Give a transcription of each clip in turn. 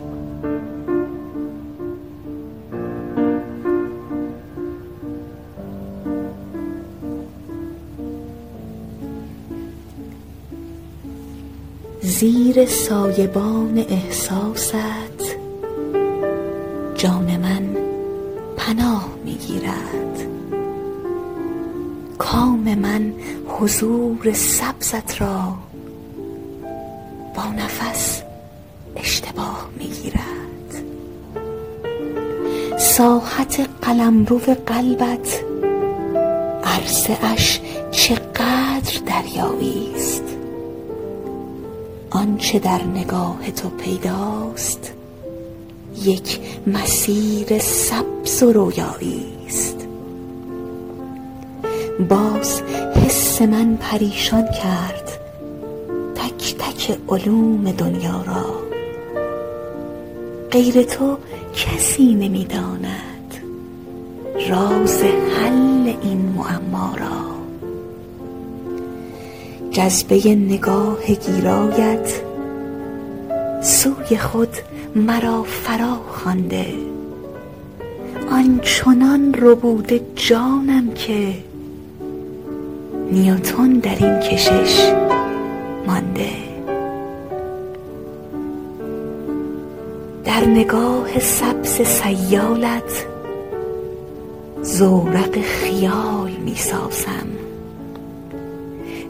زیر سایبان احساست جان من پناه می گیرد کام من حضور سبزت را با نفس ساحت قلمرو قلبت عرصه اش چقدر دریایی است. آنچه در نگاه تو پیداست یک مسیر سبز و رویایی است. باز حس من پریشان کرد تک تک علوم دنیا را غیر تو کسی نمی داند راز حل این معما را. جذبه نگاه گیرایت سوی خود مرا فرا خوانده. آنچنان ربوده جانم که نیوتن در این کشش مانده. در نگاه سبز سیالت زورق خیال می سازم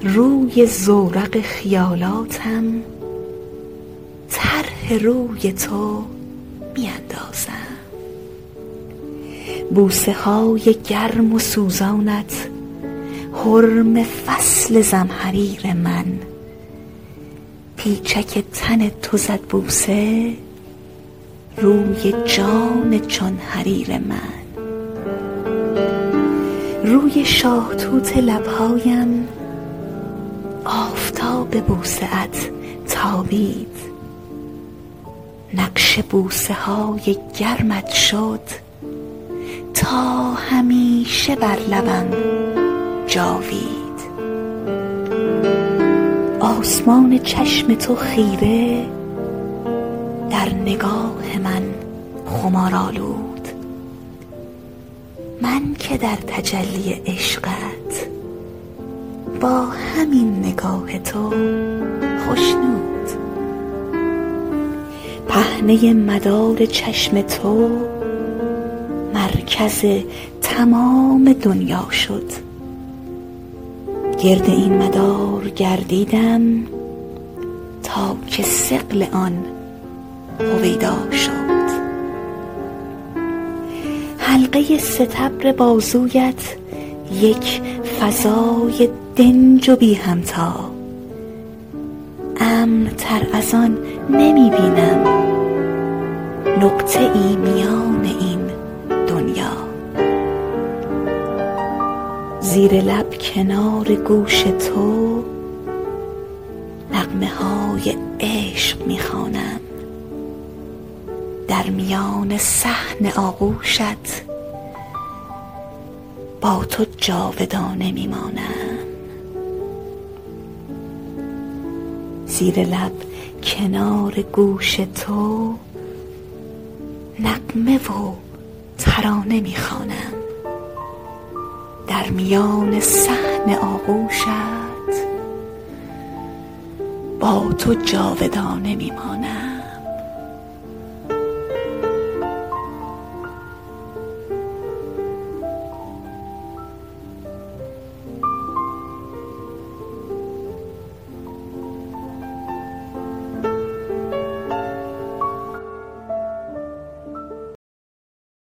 روی زورق خیالاتم طرح روی تو می اندازم بوسه های گرم و سوزانت حرم فصل زمهریر من. پیچک تن تو زد بوسه روی جان چون حریر من. روی شاهتوت لبهایم آفتاب بوسه ات تابید. نقش بوسه های گرمت شد تا همیشه بر لبم جاوید. آسمان چشم تو خیره در نگاه من خمارآلود. من که در تجلی عشقت با همین نگاه تو خشنود. پهنه مدار چشم تو مرکز تمام دنیا شد. گرد این مدار گردیدم تا که ثقل آن هویدا شد. حلقه ستبر بازویت یک فضای دنج و بی همتا. امن از آن نمی بینم نقطه ای میان این دنیا. زیر لب کنار گوش تو نغمه های عشق می خوانم در میان صحن آغوشت با تو جاودانه می مانم زیر لب کنار گوش تو نغمه و ترانه می خوانم در میان صحن آغوشت با تو جاودانه می مانم